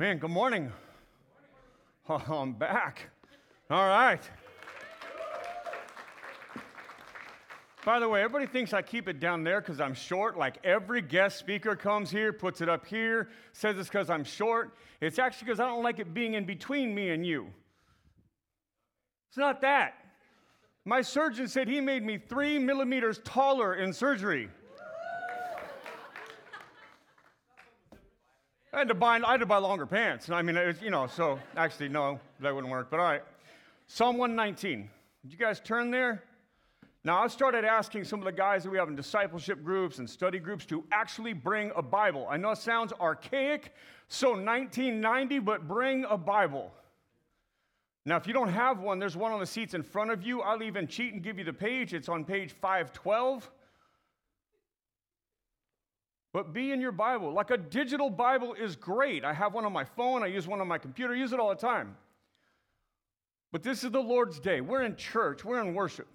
Amen. Good morning. Oh, I'm back. All right. By the way, everybody thinks I keep it down there because I'm short. Like every guest speaker comes here, puts it up here, says it's because I'm short. It's actually because I don't like it being in between me and you. It's not that. My surgeon said he made me three millimeters taller in surgery. I had to buy, I had to buy longer pants. I mean, was, you know, so actually, no, that wouldn't work. But all right. Psalm 119. Did you guys turn there? Now, I've started asking some of the guys that we have in discipleship groups and study groups to actually bring a Bible. I know it sounds archaic, so 1990, but bring a Bible. Now, if you don't have one, there's one on the seats in front of you. I'll even cheat and give you the page. It's on page 512. But be in your Bible. Like a digital Bible is great. I have one on my phone, I use one on my computer, I use it all the time. But this is the Lord's day. We're in church, we're in worship.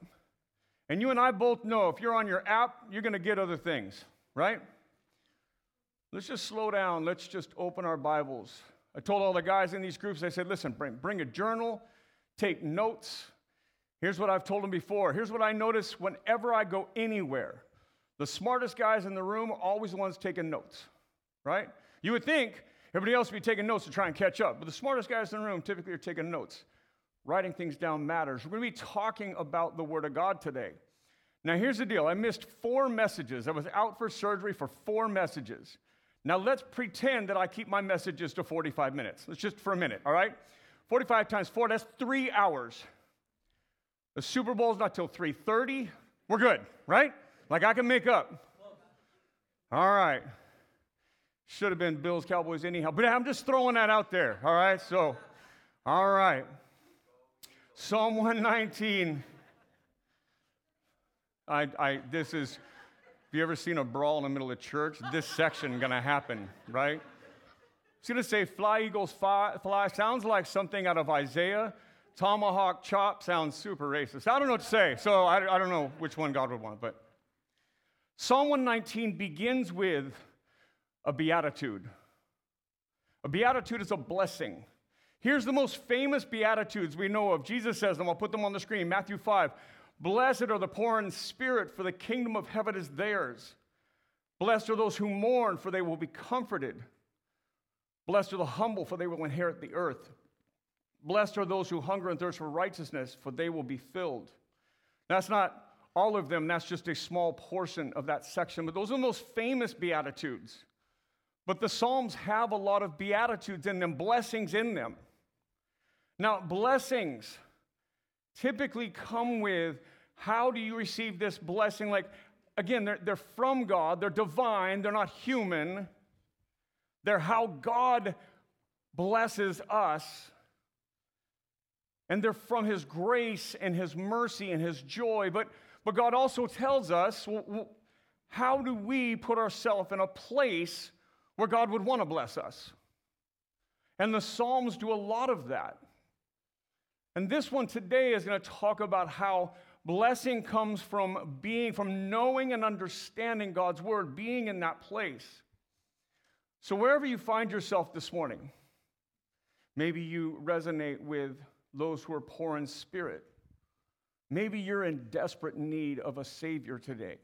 And you and I both know if you're on your app, you're going to get other things, right? Let's just slow down. Let's just open our Bibles. I told all the guys in these groups, I said, listen, bring, bring a journal, take notes. Here's what I've told them before. Here's what I notice whenever I go anywhere. The smartest guys in the room are always the ones taking notes, right? You would think everybody else would be taking notes to try and catch up, but the smartest guys in the room typically are taking notes. Writing things down matters. We're going to be talking about the Word of God today. Now, here's the deal I missed four messages. I was out for surgery for four messages. Now, let's pretend that I keep my messages to 45 minutes. Let's just for a minute, all right? 45 times four, that's three hours. The Super Bowl's not till 3.30. We're good, right? Like I can make up. All right. Should have been Bills, Cowboys, anyhow. But I'm just throwing that out there, all right? So, all right. Psalm 119. I, I, this is, have you ever seen a brawl in the middle of church? This section gonna happen, right? It's gonna say fly, eagles, fly, fly. Sounds like something out of Isaiah. Tomahawk chop sounds super racist. I don't know what to say, so I, I don't know which one God would want, but Psalm 119 begins with a beatitude. A beatitude is a blessing. Here's the most famous Beatitudes we know of. Jesus says them, I'll put them on the screen. Matthew 5 Blessed are the poor in spirit, for the kingdom of heaven is theirs. Blessed are those who mourn, for they will be comforted. Blessed are the humble, for they will inherit the earth. Blessed are those who hunger and thirst for righteousness, for they will be filled. That's not all of them, that's just a small portion of that section, but those are the most famous Beatitudes. But the Psalms have a lot of Beatitudes in them, blessings in them. Now, blessings typically come with how do you receive this blessing? Like, again, they're, they're from God, they're divine, they're not human. They're how God blesses us. And they're from His grace and His mercy and His joy. But, but God also tells us well, how do we put ourselves in a place where God would want to bless us? And the Psalms do a lot of that. And this one today is going to talk about how blessing comes from being, from knowing and understanding God's word, being in that place. So, wherever you find yourself this morning, maybe you resonate with those who are poor in spirit. Maybe you're in desperate need of a Savior today.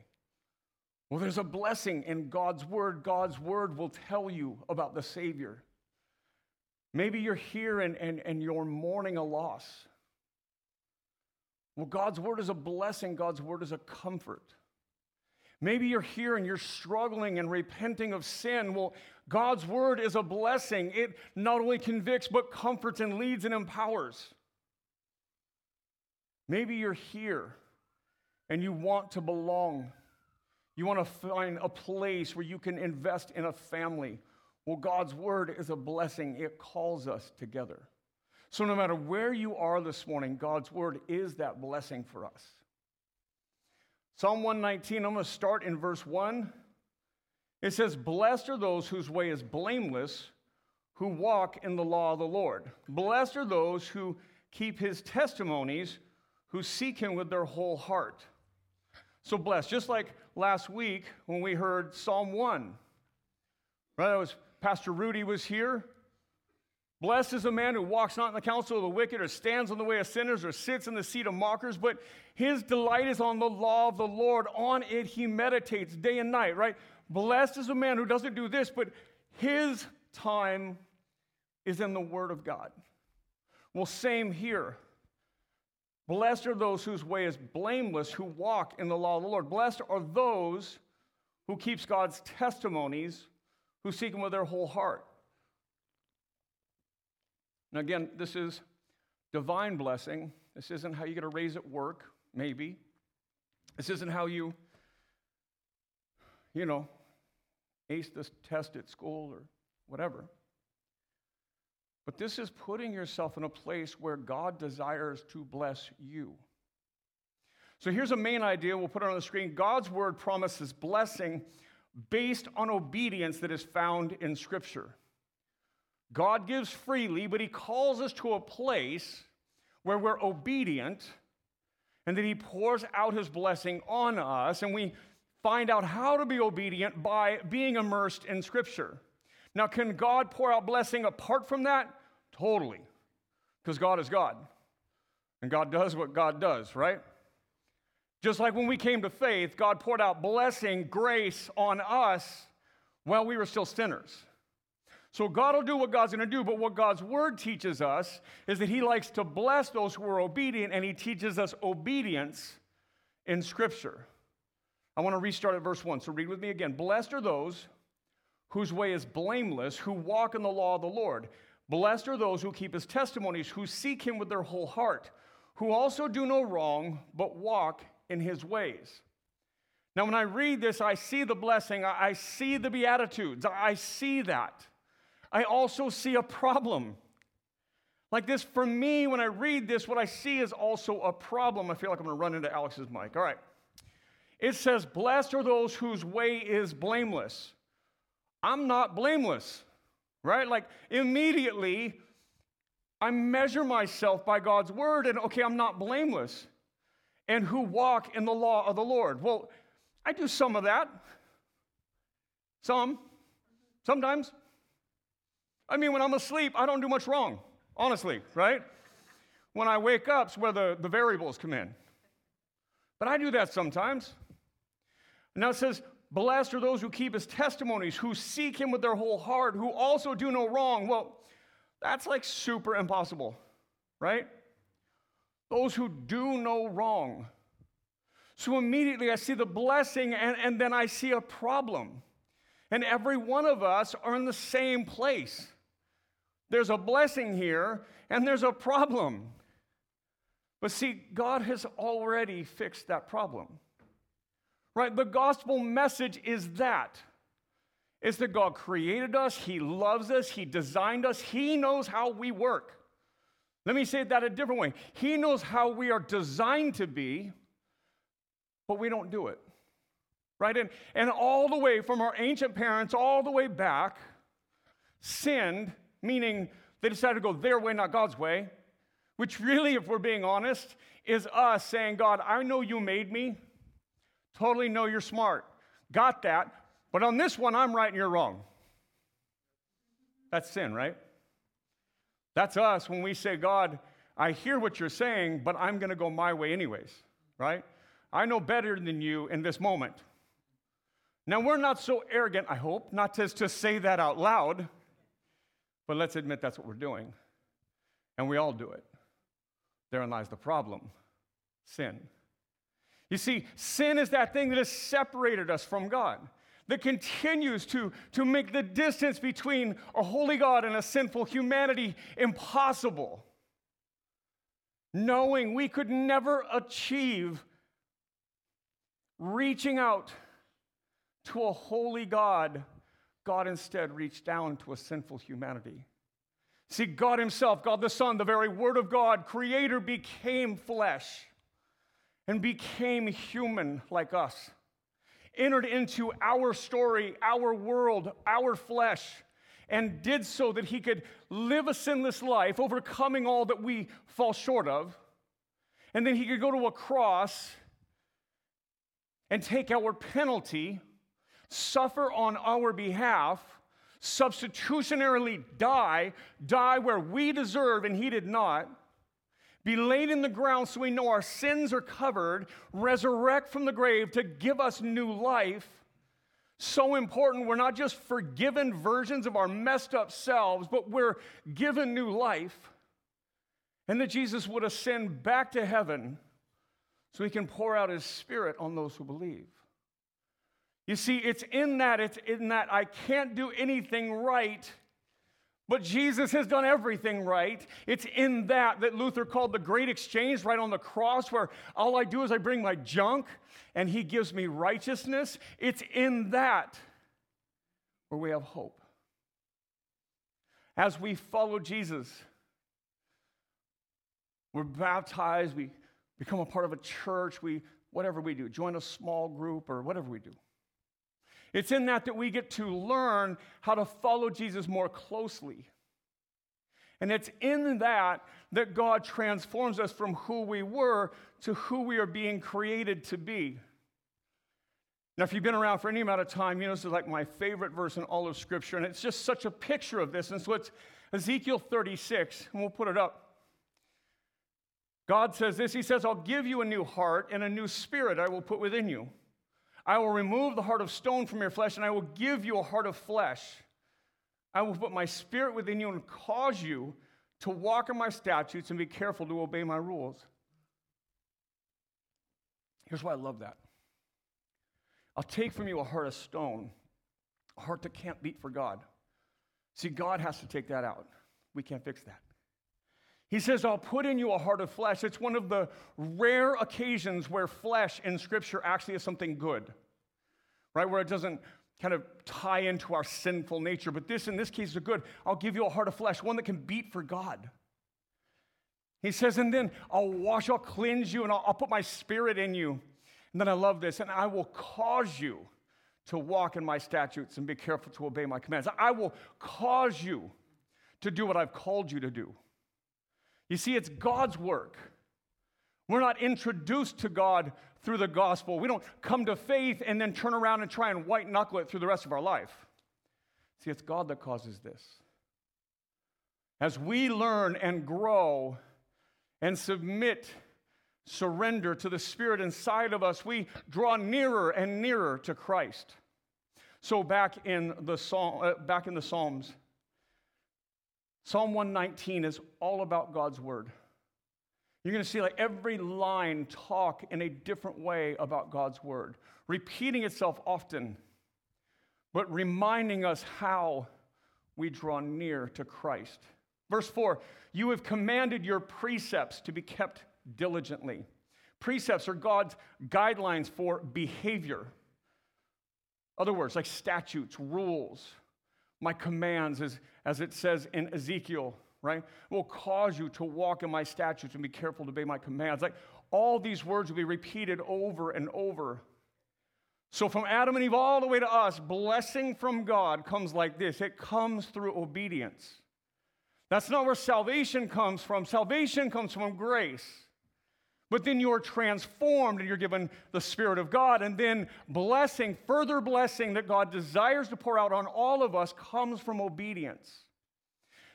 Well, there's a blessing in God's Word. God's Word will tell you about the Savior. Maybe you're here and, and, and you're mourning a loss. Well, God's word is a blessing, God's word is a comfort. Maybe you're here and you're struggling and repenting of sin. Well, God's word is a blessing. It not only convicts, but comforts and leads and empowers. Maybe you're here and you want to belong. You want to find a place where you can invest in a family well, God's word is a blessing, it calls us together. So, no matter where you are this morning, God's word is that blessing for us. Psalm 119, I'm going to start in verse 1. It says, Blessed are those whose way is blameless, who walk in the law of the Lord. Blessed are those who keep his testimonies, who seek him with their whole heart. So blessed, just like last week when we heard Psalm 1. Right? That was Pastor Rudy was here. Blessed is a man who walks not in the counsel of the wicked, or stands on the way of sinners, or sits in the seat of mockers, but his delight is on the law of the Lord. On it he meditates day and night, right? Blessed is a man who doesn't do this, but his time is in the Word of God. Well, same here. Blessed are those whose way is blameless, who walk in the law of the Lord. Blessed are those who keeps God's testimonies, who seek him with their whole heart. Now, again, this is divine blessing. This isn't how you get a raise at work, maybe. This isn't how you, you know, ace this test at school or whatever. But this is putting yourself in a place where God desires to bless you. So here's a main idea. We'll put it on the screen. God's word promises blessing based on obedience that is found in Scripture. God gives freely, but He calls us to a place where we're obedient and that He pours out His blessing on us, and we find out how to be obedient by being immersed in Scripture. Now, can God pour out blessing apart from that? Totally, because God is God, and God does what God does, right? Just like when we came to faith, God poured out blessing, grace on us while we were still sinners. So God will do what God's going to do, but what God's word teaches us is that he likes to bless those who are obedient and he teaches us obedience in scripture. I want to restart at verse 1. So read with me again. Blessed are those whose way is blameless, who walk in the law of the Lord. Blessed are those who keep his testimonies, who seek him with their whole heart, who also do no wrong, but walk in his ways. Now, when I read this, I see the blessing, I see the Beatitudes, I see that. I also see a problem. Like this, for me, when I read this, what I see is also a problem. I feel like I'm going to run into Alex's mic. All right. It says, Blessed are those whose way is blameless. I'm not blameless, right? Like immediately, I measure myself by God's word, and okay, I'm not blameless. And who walk in the law of the Lord. Well, I do some of that. Some. Sometimes. I mean, when I'm asleep, I don't do much wrong, honestly, right? When I wake up, it's where the, the variables come in. But I do that sometimes. Now it says, Blessed are those who keep his testimonies, who seek him with their whole heart, who also do no wrong. Well, that's like super impossible, right? Those who do no wrong. So immediately I see the blessing and, and then I see a problem. And every one of us are in the same place. There's a blessing here and there's a problem. But see, God has already fixed that problem. Right? The gospel message is that. It's that God created us, He loves us, He designed us, He knows how we work. Let me say that a different way. He knows how we are designed to be, but we don't do it. Right? And, and all the way from our ancient parents, all the way back, sinned meaning they decided to go their way, not God's way, which really, if we're being honest, is us saying, God, I know you made me, totally know you're smart, got that, but on this one, I'm right and you're wrong. That's sin, right? That's us when we say, God, I hear what you're saying, but I'm going to go my way anyways, right? I know better than you in this moment. Now, we're not so arrogant, I hope, not to, to say that out loud, but let's admit that's what we're doing. And we all do it. Therein lies the problem sin. You see, sin is that thing that has separated us from God, that continues to, to make the distance between a holy God and a sinful humanity impossible. Knowing we could never achieve reaching out to a holy God God instead reached down to a sinful humanity. See, God Himself, God the Son, the very Word of God, Creator, became flesh and became human like us, entered into our story, our world, our flesh, and did so that He could live a sinless life, overcoming all that we fall short of. And then He could go to a cross and take our penalty suffer on our behalf substitutionarily die, die where we deserve and he did not, be laid in the ground so we know our sins are covered, resurrect from the grave to give us new life. So important, we're not just forgiven versions of our messed up selves, but we're given new life. And that Jesus would ascend back to heaven so he can pour out his spirit on those who believe. You see, it's in that, it's in that I can't do anything right but Jesus has done everything right. It's in that that Luther called the great exchange right on the cross, where all I do is I bring my junk and he gives me righteousness. It's in that where we have hope. As we follow Jesus, we're baptized, we become a part of a church, we whatever we do, join a small group or whatever we do. It's in that that we get to learn how to follow Jesus more closely. And it's in that that God transforms us from who we were to who we are being created to be. Now, if you've been around for any amount of time, you know this is like my favorite verse in all of Scripture, and it's just such a picture of this. And so it's Ezekiel 36, and we'll put it up. God says this He says, I'll give you a new heart and a new spirit I will put within you. I will remove the heart of stone from your flesh, and I will give you a heart of flesh. I will put my spirit within you and cause you to walk in my statutes and be careful to obey my rules. Here's why I love that I'll take from you a heart of stone, a heart that can't beat for God. See, God has to take that out. We can't fix that. He says, I'll put in you a heart of flesh. It's one of the rare occasions where flesh in Scripture actually is something good, right? Where it doesn't kind of tie into our sinful nature. But this, in this case, is good. I'll give you a heart of flesh, one that can beat for God. He says, and then I'll wash, I'll cleanse you, and I'll, I'll put my spirit in you. And then I love this, and I will cause you to walk in my statutes and be careful to obey my commands. I will cause you to do what I've called you to do. You see, it's God's work. We're not introduced to God through the gospel. We don't come to faith and then turn around and try and white knuckle it through the rest of our life. See, it's God that causes this. As we learn and grow and submit, surrender to the Spirit inside of us, we draw nearer and nearer to Christ. So back in the Psalm, uh, back in the Psalms, Psalm 119 is all about God's word. You're going to see like every line talk in a different way about God's word, repeating itself often, but reminding us how we draw near to Christ. Verse 4 You have commanded your precepts to be kept diligently. Precepts are God's guidelines for behavior. Other words, like statutes, rules, my commands, as, as it says in Ezekiel, right? Will cause you to walk in my statutes and be careful to obey my commands. Like all these words will be repeated over and over. So, from Adam and Eve all the way to us, blessing from God comes like this it comes through obedience. That's not where salvation comes from. Salvation comes from grace. But then you're transformed and you're given the Spirit of God. And then blessing, further blessing that God desires to pour out on all of us comes from obedience.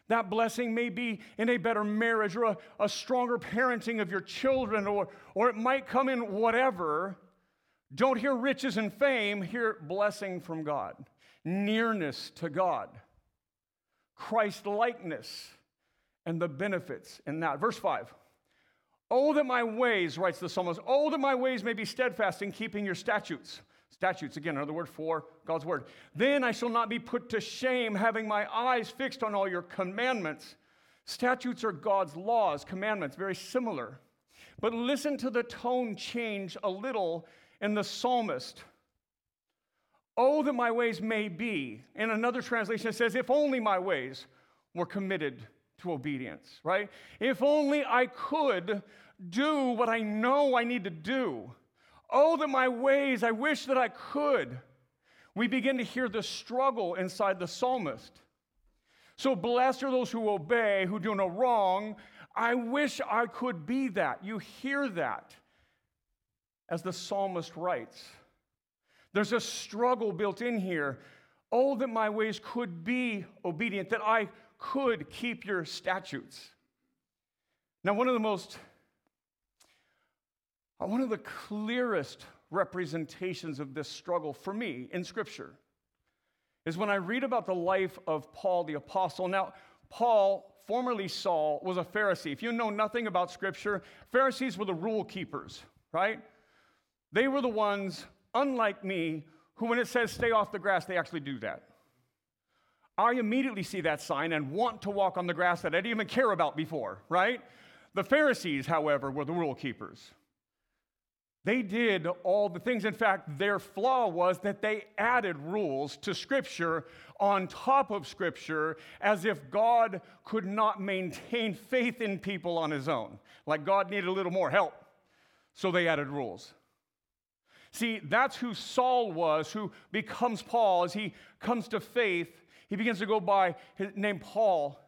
That blessing may be in a better marriage or a, a stronger parenting of your children, or, or it might come in whatever. Don't hear riches and fame, hear blessing from God, nearness to God, Christ likeness, and the benefits in that. Verse 5. Oh, that my ways, writes the psalmist, oh, that my ways may be steadfast in keeping your statutes. Statutes, again, another word for God's word. Then I shall not be put to shame, having my eyes fixed on all your commandments. Statutes are God's laws, commandments, very similar. But listen to the tone change a little in the psalmist. Oh, that my ways may be. In another translation, it says, if only my ways were committed to obedience, right? If only I could do what I know I need to do. Oh, that my ways, I wish that I could. We begin to hear the struggle inside the psalmist. So, blessed are those who obey, who do no wrong. I wish I could be that. You hear that as the psalmist writes. There's a struggle built in here. Oh, that my ways could be obedient, that I could keep your statutes. Now, one of the most, uh, one of the clearest representations of this struggle for me in Scripture is when I read about the life of Paul the Apostle. Now, Paul, formerly Saul, was a Pharisee. If you know nothing about Scripture, Pharisees were the rule keepers, right? They were the ones, unlike me, who, when it says stay off the grass, they actually do that. I immediately see that sign and want to walk on the grass that I didn't even care about before, right? The Pharisees, however, were the rule keepers. They did all the things. In fact, their flaw was that they added rules to Scripture on top of Scripture as if God could not maintain faith in people on his own. Like God needed a little more help. So they added rules. See, that's who Saul was, who becomes Paul. As he comes to faith, he begins to go by his name Paul.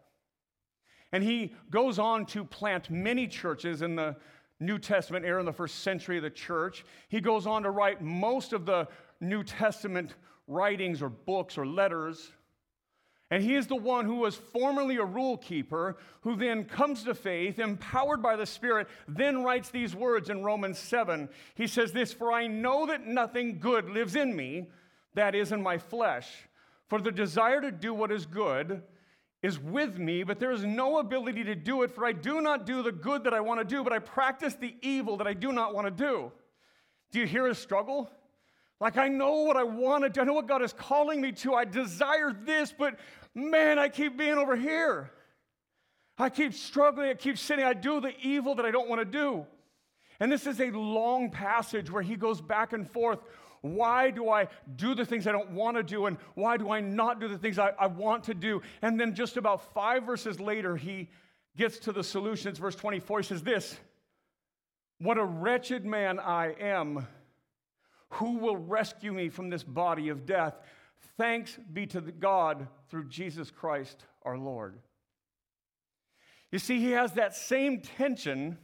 And he goes on to plant many churches in the New Testament era in the first century of the church. He goes on to write most of the New Testament writings or books or letters. And he is the one who was formerly a rule keeper, who then comes to faith, empowered by the Spirit, then writes these words in Romans 7. He says, This, for I know that nothing good lives in me, that is, in my flesh. For the desire to do what is good, is with me, but there is no ability to do it, for I do not do the good that I want to do, but I practice the evil that I do not want to do. Do you hear his struggle? Like, I know what I want to do, I know what God is calling me to. I desire this, but man, I keep being over here. I keep struggling, I keep sitting, I do the evil that I don't want to do. And this is a long passage where he goes back and forth why do I do the things I don't want to do? And why do I not do the things I, I want to do? And then just about five verses later, he gets to the solutions. Verse 24, he says, This, what a wretched man I am. Who will rescue me from this body of death? Thanks be to God through Jesus Christ our Lord. You see, he has that same tension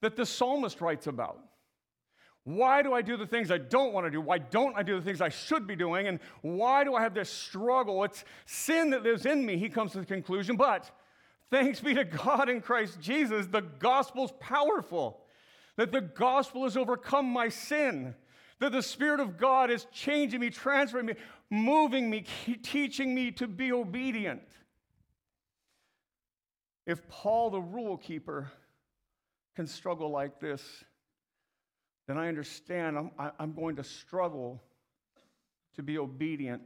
that the psalmist writes about. Why do I do the things I don't want to do? Why don't I do the things I should be doing? And why do I have this struggle? It's sin that lives in me, he comes to the conclusion. But thanks be to God in Christ Jesus, the gospel's powerful, that the gospel has overcome my sin, that the Spirit of God is changing me, transferring me, moving me, teaching me to be obedient. If Paul, the rule keeper, can struggle like this, then I understand I'm, I'm going to struggle to be obedient.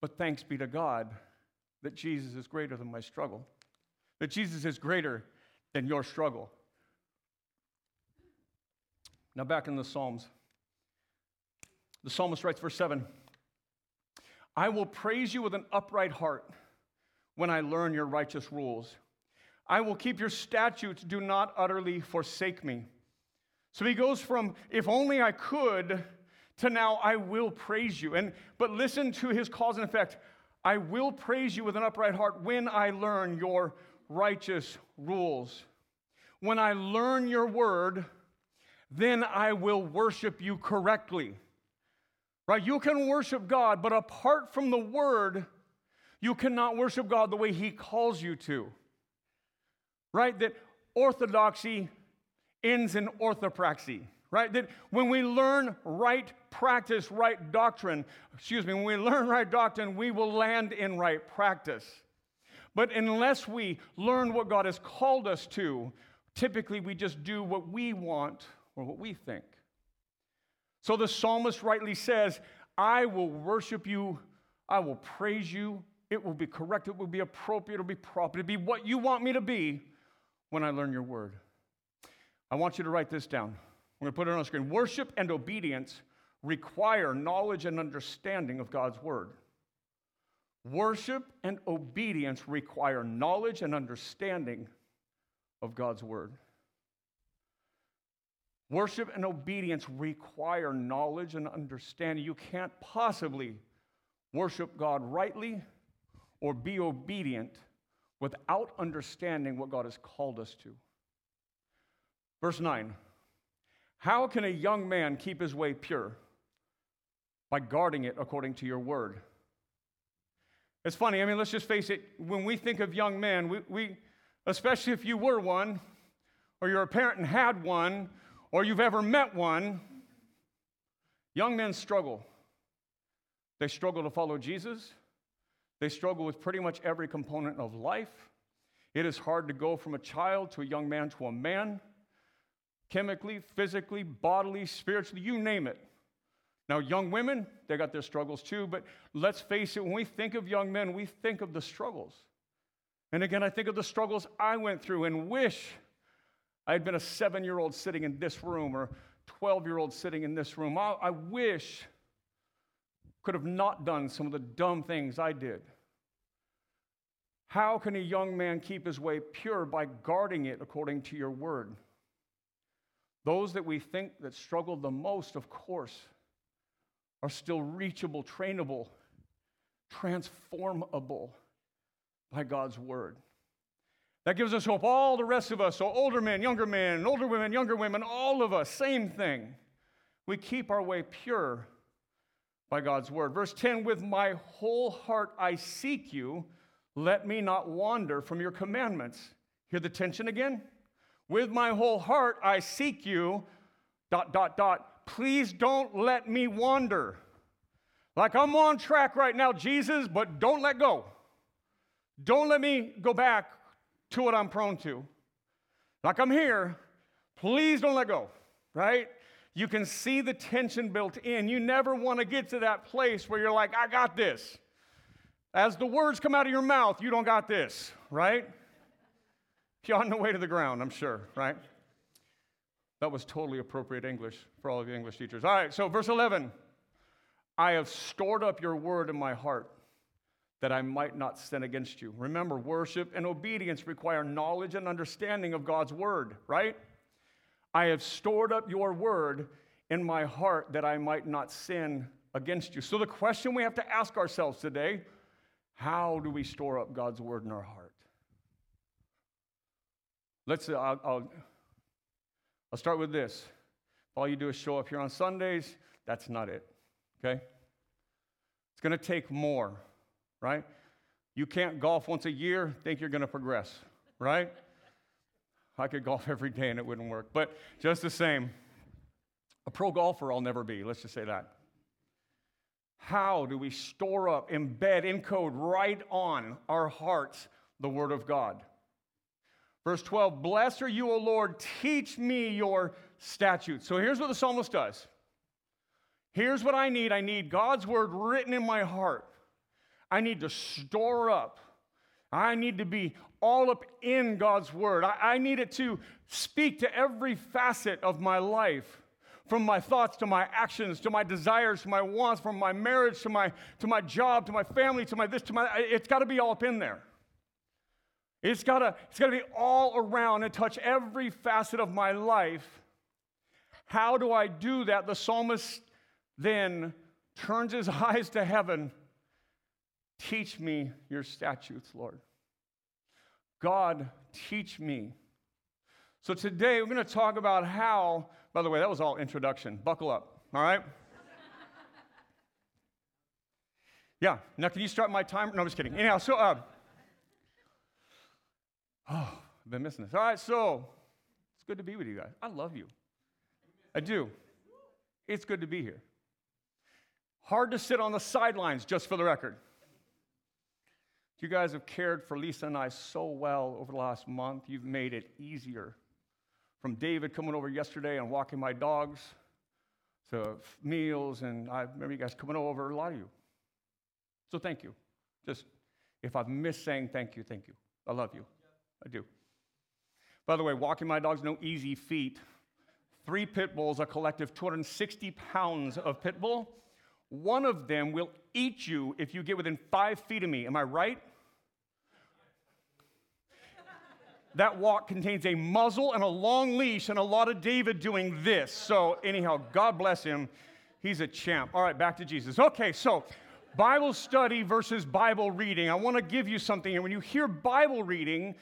But thanks be to God that Jesus is greater than my struggle, that Jesus is greater than your struggle. Now, back in the Psalms, the psalmist writes, verse 7 I will praise you with an upright heart when I learn your righteous rules. I will keep your statutes, do not utterly forsake me. So he goes from, if only I could, to now, I will praise you. And, but listen to his cause and effect. I will praise you with an upright heart when I learn your righteous rules. When I learn your word, then I will worship you correctly. Right? You can worship God, but apart from the word, you cannot worship God the way he calls you to. Right? That orthodoxy ends in orthopraxy, right? That when we learn right practice, right doctrine, excuse me, when we learn right doctrine, we will land in right practice. But unless we learn what God has called us to, typically we just do what we want or what we think. So the psalmist rightly says, I will worship you, I will praise you, it will be correct, it will be appropriate, it will be proper, it'll be what you want me to be when I learn your word. I want you to write this down. We're going to put it on the screen. Worship and obedience require knowledge and understanding of God's word. Worship and obedience require knowledge and understanding of God's word. Worship and obedience require knowledge and understanding. You can't possibly worship God rightly or be obedient without understanding what God has called us to. Verse 9 How can a young man keep his way pure? By guarding it according to your word. It's funny, I mean, let's just face it, when we think of young men, we, we especially if you were one, or you're a parent and had one, or you've ever met one, young men struggle. They struggle to follow Jesus. They struggle with pretty much every component of life. It is hard to go from a child to a young man to a man, chemically, physically, bodily, spiritually, you name it. Now, young women, they got their struggles too, but let's face it, when we think of young men, we think of the struggles. And again, I think of the struggles I went through and wish I had been a seven year old sitting in this room or 12 year old sitting in this room. I, I wish could have not done some of the dumb things I did. How can a young man keep his way pure by guarding it according to your word? Those that we think that struggle the most, of course, are still reachable, trainable, transformable by God's word. That gives us hope. All the rest of us, so older men, younger men, older women, younger women, all of us, same thing. We keep our way pure by God's word. Verse 10 With my whole heart I seek you, let me not wander from your commandments. Hear the tension again? With my whole heart I seek you, dot, dot, dot please don't let me wander. Like I'm on track right now, Jesus, but don't let go. Don't let me go back to what I'm prone to. Like I'm here, please don't let go, right? You can see the tension built in. You never want to get to that place where you're like, I got this. As the words come out of your mouth, you don't got this, right? You're on the way to the ground, I'm sure, right? That was totally appropriate English for all of you English teachers. All right, so verse 11 I have stored up your word in my heart that I might not sin against you. Remember, worship and obedience require knowledge and understanding of God's word, right? I have stored up your word in my heart that I might not sin against you. So the question we have to ask ourselves today how do we store up God's word in our heart? Let's, uh, I'll, I'll I'll start with this. If All you do is show up here on Sundays, that's not it, okay? It's gonna take more, right? You can't golf once a year, think you're gonna progress, right? I could golf every day and it wouldn't work. But just the same, a pro golfer I'll never be, let's just say that. How do we store up, embed, encode right on our hearts the Word of God? Verse 12, Blessed are you, O Lord, teach me your statutes. So here's what the psalmist does. Here's what I need I need God's word written in my heart. I need to store up. I need to be all up in God's word. I, I need it to speak to every facet of my life from my thoughts to my actions to my desires to my wants from my marriage to my to my job to my family to my this to my it's got to be all up in there it's gotta, it's gotta be all around and touch every facet of my life. How do I do that? The psalmist then turns his eyes to heaven. Teach me your statutes, Lord. God, teach me. So today we're going to talk about how, by the way, that was all introduction. Buckle up, all right? yeah, now can you start my timer? No, I'm just kidding. Anyhow, so uh, Oh, I've been missing this. All right, so it's good to be with you guys. I love you. I do. It's good to be here. Hard to sit on the sidelines, just for the record. You guys have cared for Lisa and I so well over the last month. You've made it easier. From David coming over yesterday and walking my dogs to meals, and I remember you guys coming over, a lot of you. So thank you. Just if I've missed saying thank you, thank you. I love you. I do. By the way, walking my dog's no easy feat. Three pit bulls, a collective 260 pounds of pit bull. One of them will eat you if you get within five feet of me. Am I right? that walk contains a muzzle and a long leash and a lot of David doing this. So, anyhow, God bless him. He's a champ. All right, back to Jesus. Okay, so Bible study versus Bible reading. I want to give you something here. When you hear Bible reading,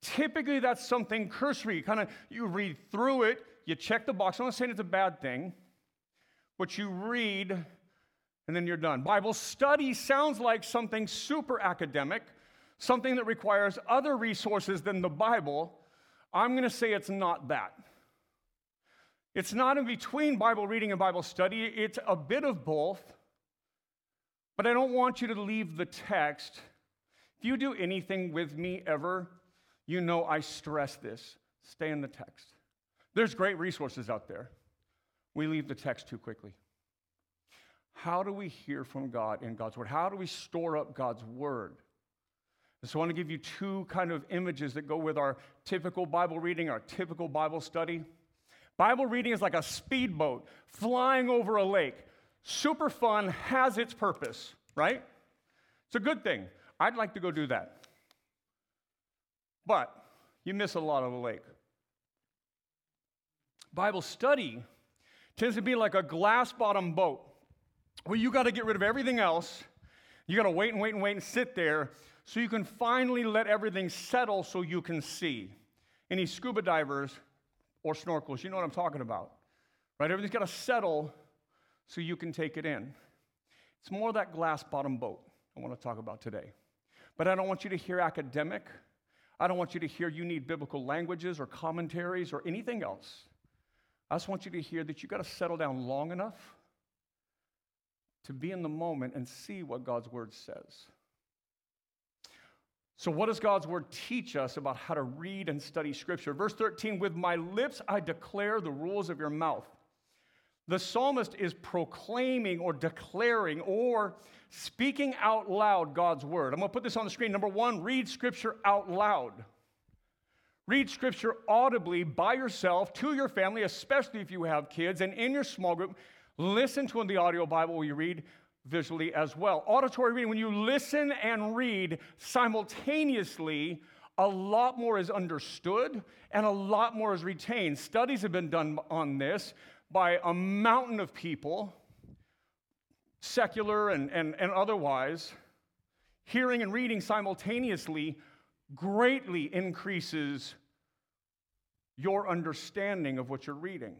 Typically, that's something cursory. Kind of you read through it, you check the box. I'm not saying it's a bad thing, but you read and then you're done. Bible study sounds like something super academic, something that requires other resources than the Bible. I'm going to say it's not that. It's not in between Bible reading and Bible study, it's a bit of both. But I don't want you to leave the text. If you do anything with me ever, you know I stress this. Stay in the text. There's great resources out there. We leave the text too quickly. How do we hear from God in God's Word? How do we store up God's Word? And so I want to give you two kind of images that go with our typical Bible reading, our typical Bible study. Bible reading is like a speedboat flying over a lake. Super fun, has its purpose, right? It's a good thing. I'd like to go do that. But you miss a lot of the lake. Bible study tends to be like a glass bottom boat where you got to get rid of everything else. You got to wait and wait and wait and sit there so you can finally let everything settle so you can see. Any scuba divers or snorkels, you know what I'm talking about, right? Everything's got to settle so you can take it in. It's more that glass bottom boat I want to talk about today. But I don't want you to hear academic. I don't want you to hear you need biblical languages or commentaries or anything else. I just want you to hear that you've got to settle down long enough to be in the moment and see what God's word says. So, what does God's word teach us about how to read and study scripture? Verse 13, with my lips I declare the rules of your mouth. The psalmist is proclaiming or declaring or speaking out loud God's word. I'm going to put this on the screen. Number one, read scripture out loud. Read scripture audibly by yourself to your family, especially if you have kids, and in your small group. Listen to the audio Bible you read visually as well. Auditory reading, when you listen and read simultaneously, a lot more is understood and a lot more is retained. Studies have been done on this by a mountain of people, secular and, and, and otherwise. Hearing and reading simultaneously greatly increases your understanding of what you're reading.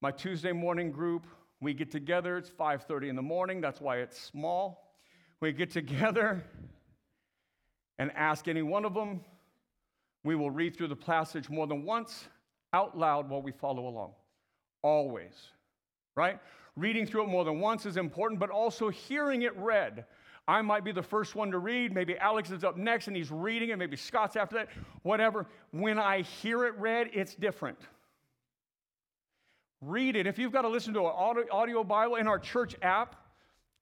My Tuesday morning group, we get together, it's 5:30 in the morning, that's why it's small. We get together and ask any one of them. We will read through the passage more than once out loud while we follow along. Always. Right? Reading through it more than once is important, but also hearing it read. I might be the first one to read. Maybe Alex is up next and he's reading it. Maybe Scott's after that. Whatever. When I hear it read, it's different. Read it. If you've got to listen to an audio, audio Bible in our church app,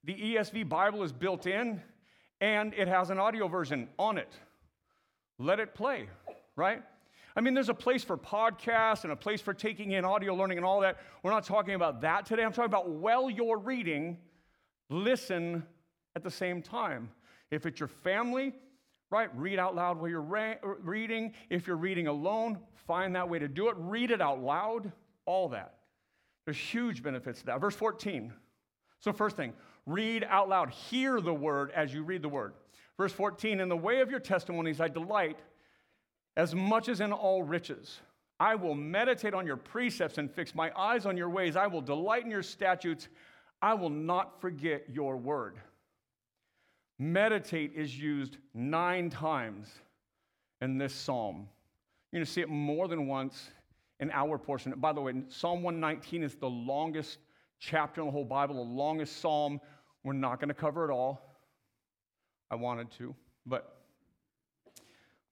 the ESV Bible is built in and it has an audio version on it. Let it play, right? I mean, there's a place for podcasts and a place for taking in audio learning and all that. We're not talking about that today. I'm talking about while you're reading, listen at the same time. If it's your family, right, read out loud while you're re- uh, reading. If you're reading alone, find that way to do it. Read it out loud, all that. There's huge benefits to that. Verse 14. So, first thing, read out loud. Hear the word as you read the word. Verse 14, in the way of your testimonies I delight as much as in all riches. I will meditate on your precepts and fix my eyes on your ways. I will delight in your statutes. I will not forget your word. Meditate is used nine times in this psalm. You're going to see it more than once in our portion. By the way, Psalm 119 is the longest chapter in the whole Bible, the longest psalm. We're not going to cover it all. I wanted to, but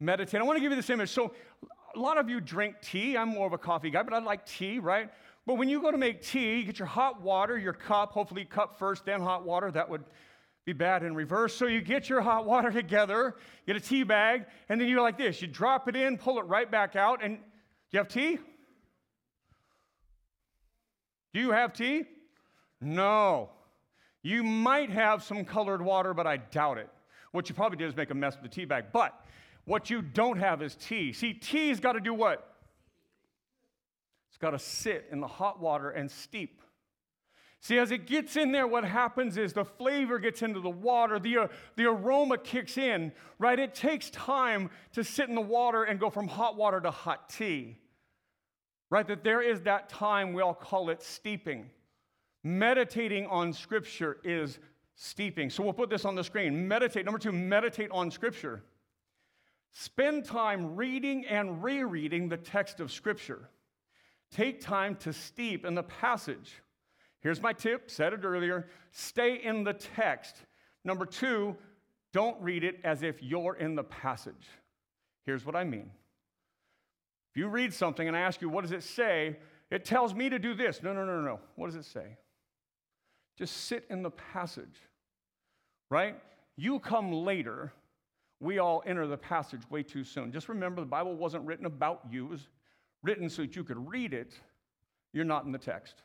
meditate. I want to give you this image. So, a lot of you drink tea. I'm more of a coffee guy, but I like tea, right? But when you go to make tea, you get your hot water, your cup, hopefully cup first, then hot water. That would be bad in reverse. So you get your hot water together, get a tea bag, and then you're like this. You drop it in, pull it right back out, and do you have tea? Do you have tea? No. You might have some colored water, but I doubt it. What you probably did is make a mess with the tea bag. But what you don't have is tea. See, tea's got to do what? It's got to sit in the hot water and steep. See, as it gets in there, what happens is the flavor gets into the water, the, uh, the aroma kicks in, right? It takes time to sit in the water and go from hot water to hot tea, right? That there is that time, we all call it steeping. Meditating on Scripture is steeping. So we'll put this on the screen. Meditate. Number two, meditate on Scripture. Spend time reading and rereading the text of Scripture. Take time to steep in the passage. Here's my tip, said it earlier stay in the text. Number two, don't read it as if you're in the passage. Here's what I mean. If you read something and I ask you, what does it say? It tells me to do this. No, no, no, no. What does it say? Just sit in the passage, right? You come later. We all enter the passage way too soon. Just remember the Bible wasn't written about you, it was written so that you could read it. You're not in the text.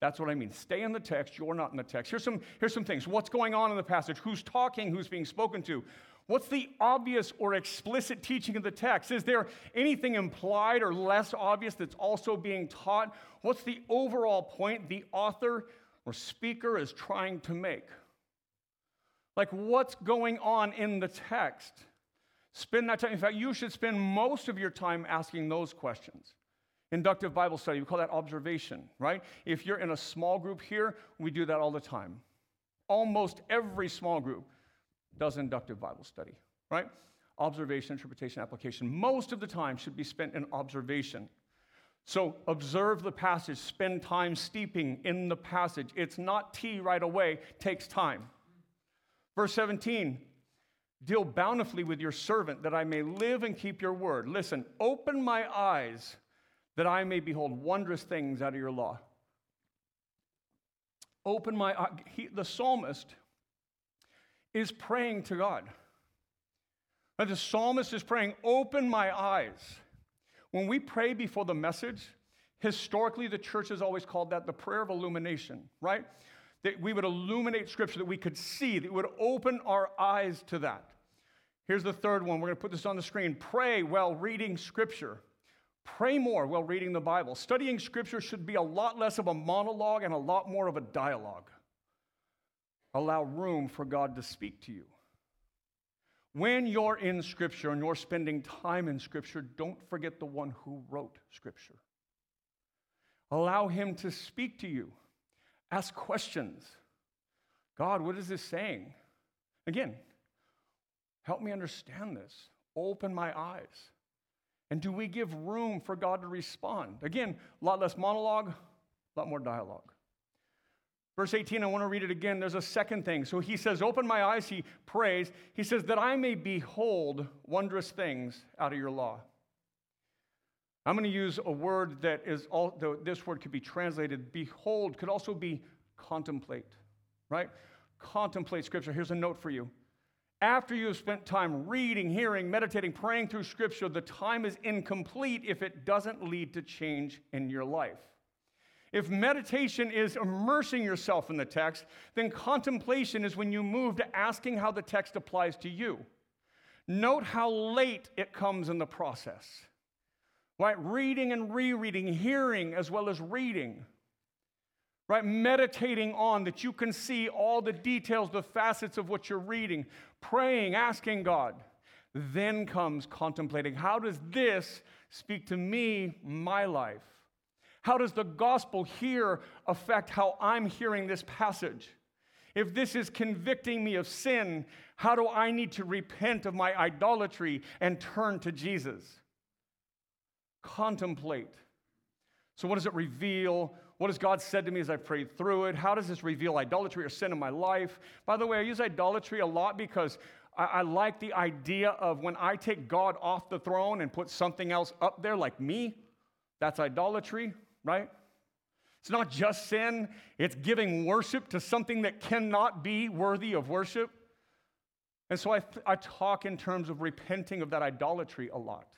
That's what I mean. Stay in the text. You're not in the text. Here's some, here's some things. What's going on in the passage? Who's talking? Who's being spoken to? What's the obvious or explicit teaching of the text? Is there anything implied or less obvious that's also being taught? What's the overall point the author or speaker is trying to make? Like, what's going on in the text? Spend that time. In fact, you should spend most of your time asking those questions. Inductive Bible study, we call that observation, right? If you're in a small group here, we do that all the time. Almost every small group does inductive Bible study, right? Observation, interpretation, application. Most of the time should be spent in observation. So observe the passage, spend time steeping in the passage. It's not tea right away, takes time. Verse 17, deal bountifully with your servant that I may live and keep your word. Listen, open my eyes that I may behold wondrous things out of your law. Open my eyes. The psalmist is praying to God. And the psalmist is praying, Open my eyes. When we pray before the message, historically the church has always called that the prayer of illumination, right? That we would illuminate scripture, that we could see, that would open our eyes to that. Here's the third one. We're going to put this on the screen. Pray while reading scripture. Pray more while reading the Bible. Studying scripture should be a lot less of a monologue and a lot more of a dialogue. Allow room for God to speak to you. When you're in scripture and you're spending time in scripture, don't forget the one who wrote scripture. Allow him to speak to you. Ask questions. God, what is this saying? Again, help me understand this. Open my eyes. And do we give room for God to respond? Again, a lot less monologue, a lot more dialogue. Verse 18, I want to read it again. There's a second thing. So he says, Open my eyes, he prays. He says, That I may behold wondrous things out of your law. I'm going to use a word that is all, this word could be translated behold, could also be contemplate, right? Contemplate scripture. Here's a note for you. After you have spent time reading, hearing, meditating, praying through Scripture, the time is incomplete if it doesn't lead to change in your life. If meditation is immersing yourself in the text, then contemplation is when you move to asking how the text applies to you. Note how late it comes in the process. Right? Reading and rereading, hearing as well as reading right? Meditating on that you can see all the details, the facets of what you're reading, praying, asking God. Then comes contemplating how does this speak to me, my life? How does the gospel here affect how I'm hearing this passage? If this is convicting me of sin, how do I need to repent of my idolatry and turn to Jesus? Contemplate. So, what does it reveal? What has God said to me as I prayed through it? How does this reveal idolatry or sin in my life? By the way, I use idolatry a lot because I, I like the idea of when I take God off the throne and put something else up there like me, that's idolatry, right? It's not just sin, it's giving worship to something that cannot be worthy of worship. And so I, I talk in terms of repenting of that idolatry a lot.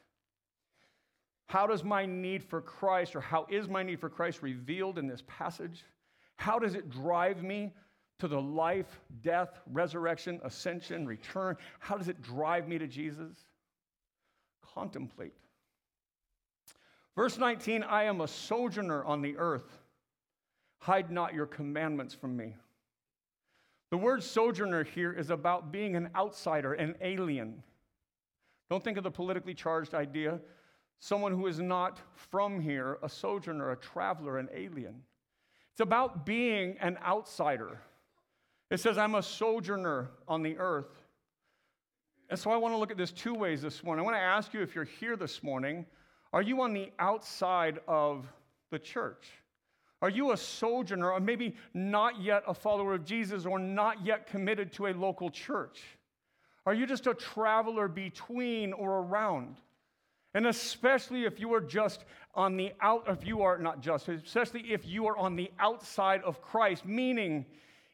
How does my need for Christ, or how is my need for Christ revealed in this passage? How does it drive me to the life, death, resurrection, ascension, return? How does it drive me to Jesus? Contemplate. Verse 19 I am a sojourner on the earth. Hide not your commandments from me. The word sojourner here is about being an outsider, an alien. Don't think of the politically charged idea someone who is not from here, a sojourner, a traveler, an alien. It's about being an outsider. It says, I'm a sojourner on the earth. And so I want to look at this two ways this morning. I want to ask you if you're here this morning, are you on the outside of the church? Are you a sojourner, or maybe not yet a follower of Jesus, or not yet committed to a local church? Are you just a traveler between or around? And especially if you are just on the out, if you are not just, especially if you are on the outside of Christ, meaning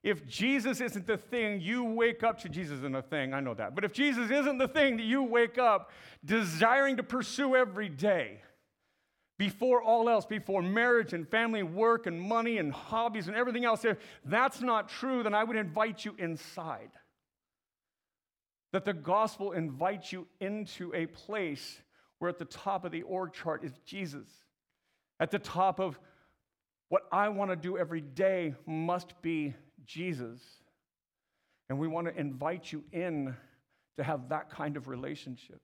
if Jesus isn't the thing you wake up to, Jesus isn't a thing, I know that, but if Jesus isn't the thing that you wake up desiring to pursue every day, before all else, before marriage and family, work and money and hobbies and everything else, if that's not true, then I would invite you inside. That the gospel invites you into a place where at the top of the org chart is Jesus. At the top of what I want to do every day must be Jesus. And we want to invite you in to have that kind of relationship.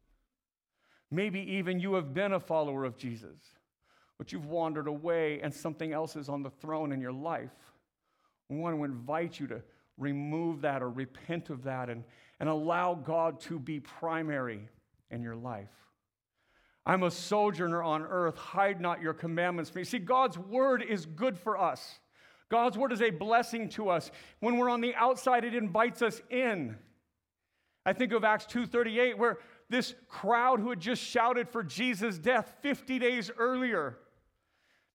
Maybe even you have been a follower of Jesus but you've wandered away and something else is on the throne in your life. We want to invite you to remove that or repent of that and, and allow God to be primary in your life. I'm a sojourner on earth. Hide not your commandments from me. See, God's word is good for us. God's word is a blessing to us. When we're on the outside, it invites us in. I think of Acts 2:38, where this crowd who had just shouted for Jesus' death 50 days earlier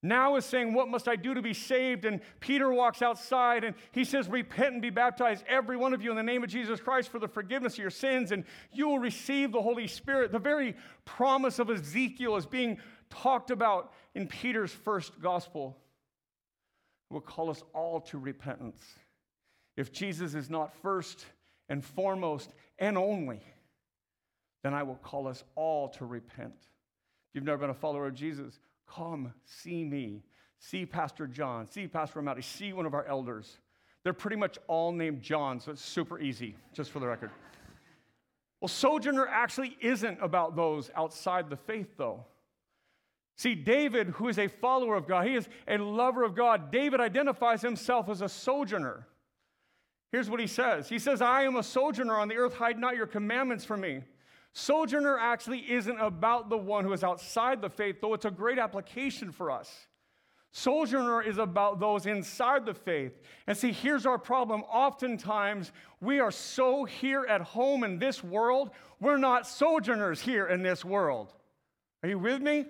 now is saying, What must I do to be saved? And Peter walks outside and he says, Repent and be baptized, every one of you, in the name of Jesus Christ for the forgiveness of your sins, and you will receive the Holy Spirit. The very promise of Ezekiel is being talked about in Peter's first gospel. It will call us all to repentance. If Jesus is not first and foremost and only, then I will call us all to repent. If you've never been a follower of Jesus, Come, see me. See Pastor John. See Pastor Ramadi. See one of our elders. They're pretty much all named John, so it's super easy, just for the record. Well, Sojourner actually isn't about those outside the faith, though. See, David, who is a follower of God, he is a lover of God. David identifies himself as a sojourner. Here's what he says He says, I am a sojourner on the earth, hide not your commandments from me. Sojourner actually isn't about the one who is outside the faith, though it's a great application for us. Sojourner is about those inside the faith. And see, here's our problem. Oftentimes, we are so here at home in this world, we're not sojourners here in this world. Are you with me?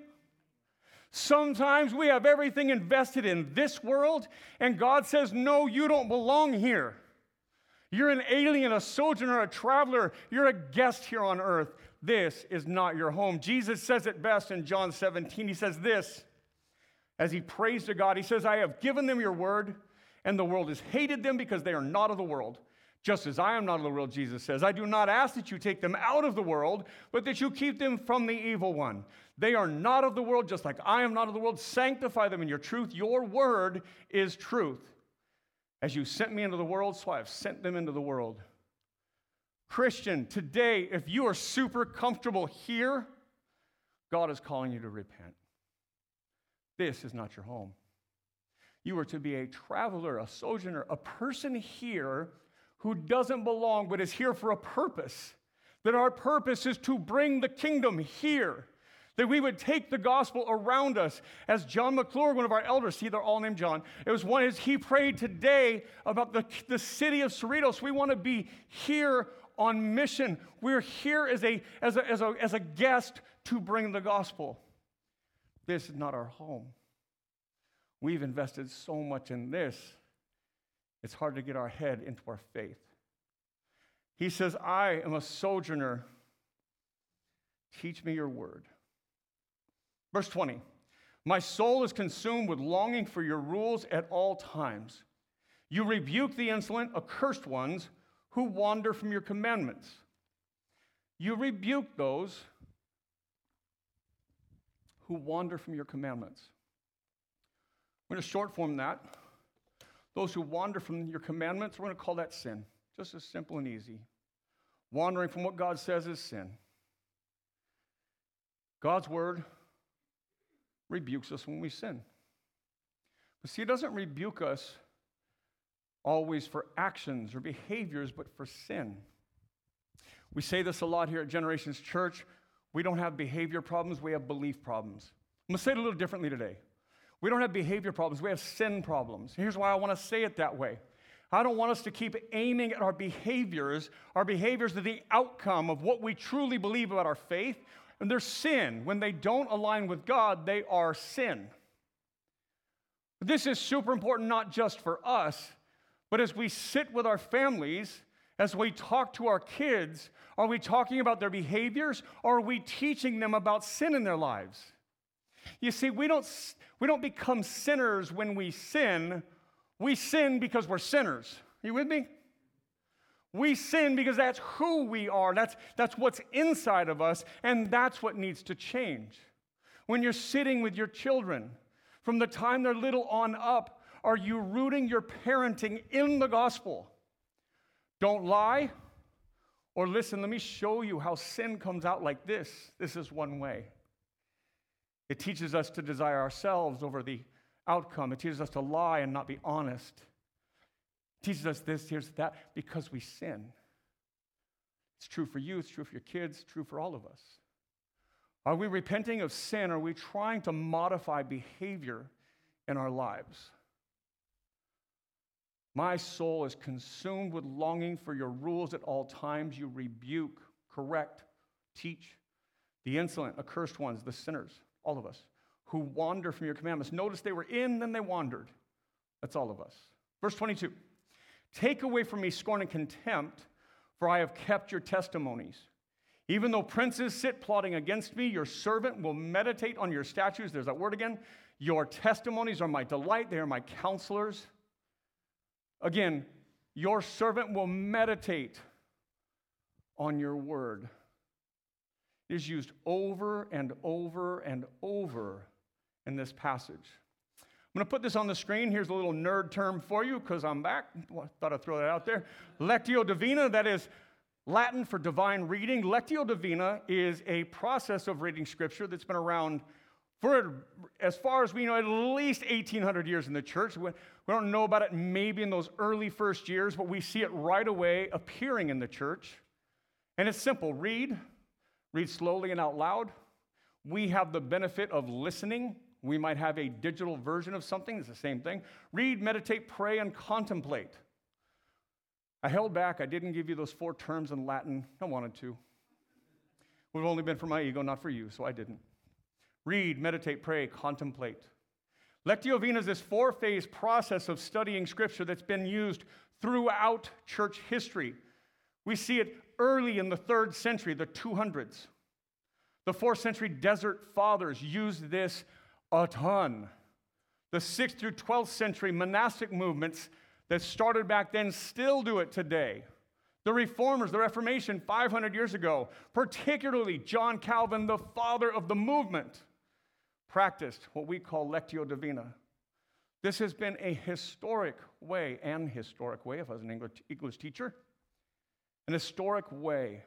Sometimes we have everything invested in this world, and God says, No, you don't belong here. You're an alien, a sojourner, a traveler. You're a guest here on earth. This is not your home. Jesus says it best in John 17. He says this as he prays to God. He says, I have given them your word, and the world has hated them because they are not of the world. Just as I am not of the world, Jesus says, I do not ask that you take them out of the world, but that you keep them from the evil one. They are not of the world, just like I am not of the world. Sanctify them in your truth. Your word is truth. As you sent me into the world, so I have sent them into the world. Christian, today, if you are super comfortable here, God is calling you to repent. This is not your home. You are to be a traveler, a sojourner, a person here who doesn't belong but is here for a purpose. That our purpose is to bring the kingdom here that we would take the gospel around us. As John McClure, one of our elders, see, they're all named John. It was one as he prayed today about the, the city of Cerritos. We want to be here on mission. We're here as a, as a, as a, as a guest to bring the gospel. This is not our home. We've invested so much in this, it's hard to get our head into our faith. He says, I am a sojourner. Teach me your word. Verse 20 My soul is consumed with longing for your rules at all times. You rebuke the insolent, accursed ones who wander from your commandments. You rebuke those who wander from your commandments. We're going to short form that. Those who wander from your commandments, we're going to call that sin. Just as simple and easy. Wandering from what God says is sin. God's word rebukes us when we sin. But see, it doesn't rebuke us always for actions or behaviors, but for sin. We say this a lot here at Generations Church. We don't have behavior problems, we have belief problems. I'm to say it a little differently today. We don't have behavior problems, we have sin problems. Here's why I want to say it that way. I don't want us to keep aiming at our behaviors. Our behaviors are the outcome of what we truly believe about our faith, and they're sin. When they don't align with God, they are sin. This is super important, not just for us, but as we sit with our families, as we talk to our kids, are we talking about their behaviors or are we teaching them about sin in their lives? You see, we don't, we don't become sinners when we sin. We sin because we're sinners. Are you with me? We sin because that's who we are. That's, that's what's inside of us, and that's what needs to change. When you're sitting with your children, from the time they're little on up, are you rooting your parenting in the gospel? Don't lie. Or listen, let me show you how sin comes out like this. This is one way. It teaches us to desire ourselves over the outcome. It teaches us to lie and not be honest. Teaches us this, here's that, because we sin. It's true for you, it's true for your kids, it's true for all of us. Are we repenting of sin? Are we trying to modify behavior in our lives? My soul is consumed with longing for your rules at all times. You rebuke, correct, teach the insolent, accursed ones, the sinners, all of us, who wander from your commandments. Notice they were in, then they wandered. That's all of us. Verse 22 Take away from me scorn and contempt, for I have kept your testimonies. Even though princes sit plotting against me, your servant will meditate on your statutes. There's that word again. Your testimonies are my delight, they are my counselors. Again, your servant will meditate on your word. It is used over and over and over in this passage. I'm going to put this on the screen. Here's a little nerd term for you because I'm back. Well, thought I'd throw that out there. Lectio Divina, that is Latin for divine reading. Lectio Divina is a process of reading scripture that's been around for, as far as we know, at least 1,800 years in the church. We don't know about it maybe in those early first years, but we see it right away appearing in the church. And it's simple read, read slowly and out loud. We have the benefit of listening. We might have a digital version of something, it's the same thing. Read, meditate, pray, and contemplate. I held back. I didn't give you those four terms in Latin. I wanted to. Have only been for my ego, not for you, so I didn't. Read, meditate, pray, contemplate. Lectio Divina is this four phase process of studying Scripture that's been used throughout church history. We see it early in the third century, the 200s. The fourth century desert fathers used this a ton. The sixth through 12th century monastic movements that started back then still do it today. The reformers, the Reformation 500 years ago, particularly John Calvin, the father of the movement practiced what we call Lectio Divina. This has been a historic way, an historic way, if I was an English, English teacher, an historic way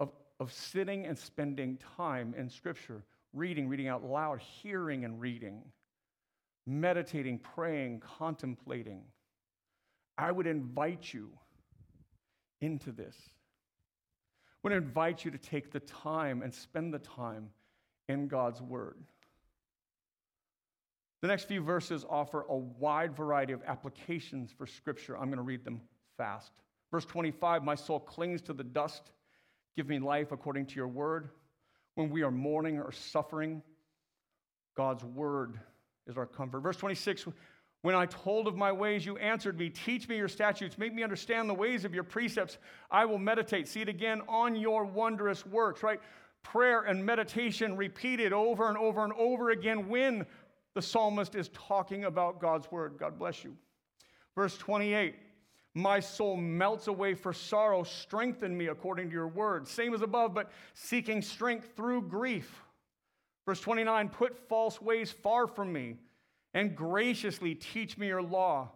of, of sitting and spending time in Scripture, reading, reading out loud, hearing and reading, meditating, praying, contemplating. I would invite you into this. I would invite you to take the time and spend the time in God's Word. The next few verses offer a wide variety of applications for Scripture. I'm going to read them fast. Verse 25 My soul clings to the dust. Give me life according to your word. When we are mourning or suffering, God's word is our comfort. Verse 26 When I told of my ways, you answered me. Teach me your statutes. Make me understand the ways of your precepts. I will meditate. See it again on your wondrous works, right? Prayer and meditation repeated over and over and over again when the psalmist is talking about God's word. God bless you. Verse 28 My soul melts away for sorrow. Strengthen me according to your word. Same as above, but seeking strength through grief. Verse 29 Put false ways far from me and graciously teach me your law.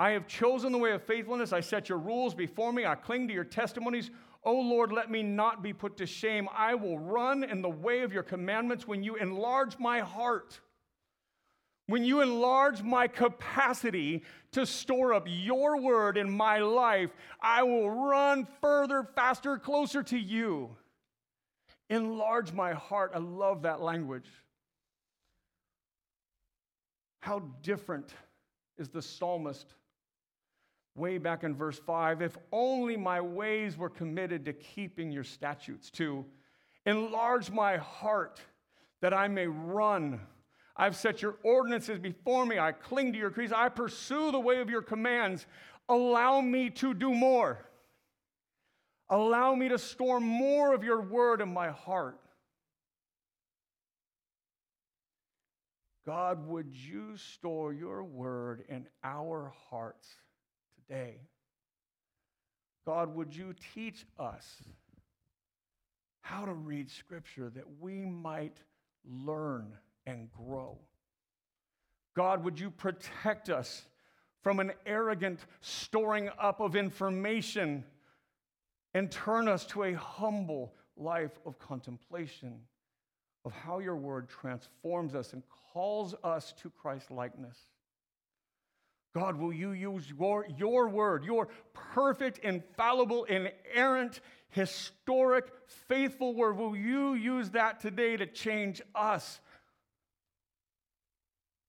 I have chosen the way of faithfulness. I set your rules before me. I cling to your testimonies. O Lord, let me not be put to shame. I will run in the way of your commandments when you enlarge my heart. When you enlarge my capacity to store up your word in my life, I will run further, faster, closer to you. Enlarge my heart. I love that language. How different is the psalmist way back in verse 5 if only my ways were committed to keeping your statutes, to enlarge my heart that I may run. I've set your ordinances before me. I cling to your creeds. I pursue the way of your commands. Allow me to do more. Allow me to store more of your word in my heart. God, would you store your word in our hearts today? God, would you teach us how to read scripture that we might learn and grow? God, would you protect us from an arrogant storing up of information and turn us to a humble life of contemplation of how your word transforms us and calls us to Christ likeness. God, will you use your, your word, your perfect, infallible, inerrant, historic, faithful word? Will you use that today to change us?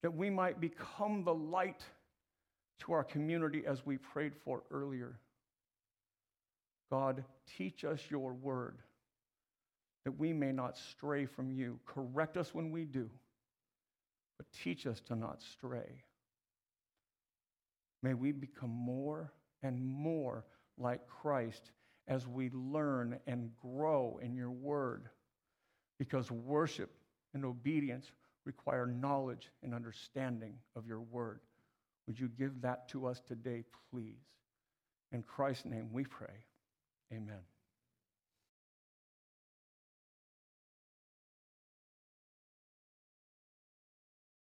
That we might become the light to our community as we prayed for earlier. God, teach us your word that we may not stray from you. Correct us when we do, but teach us to not stray. May we become more and more like Christ as we learn and grow in your word, because worship and obedience require knowledge and understanding of your word. Would you give that to us today, please? In Christ's name we pray. Amen.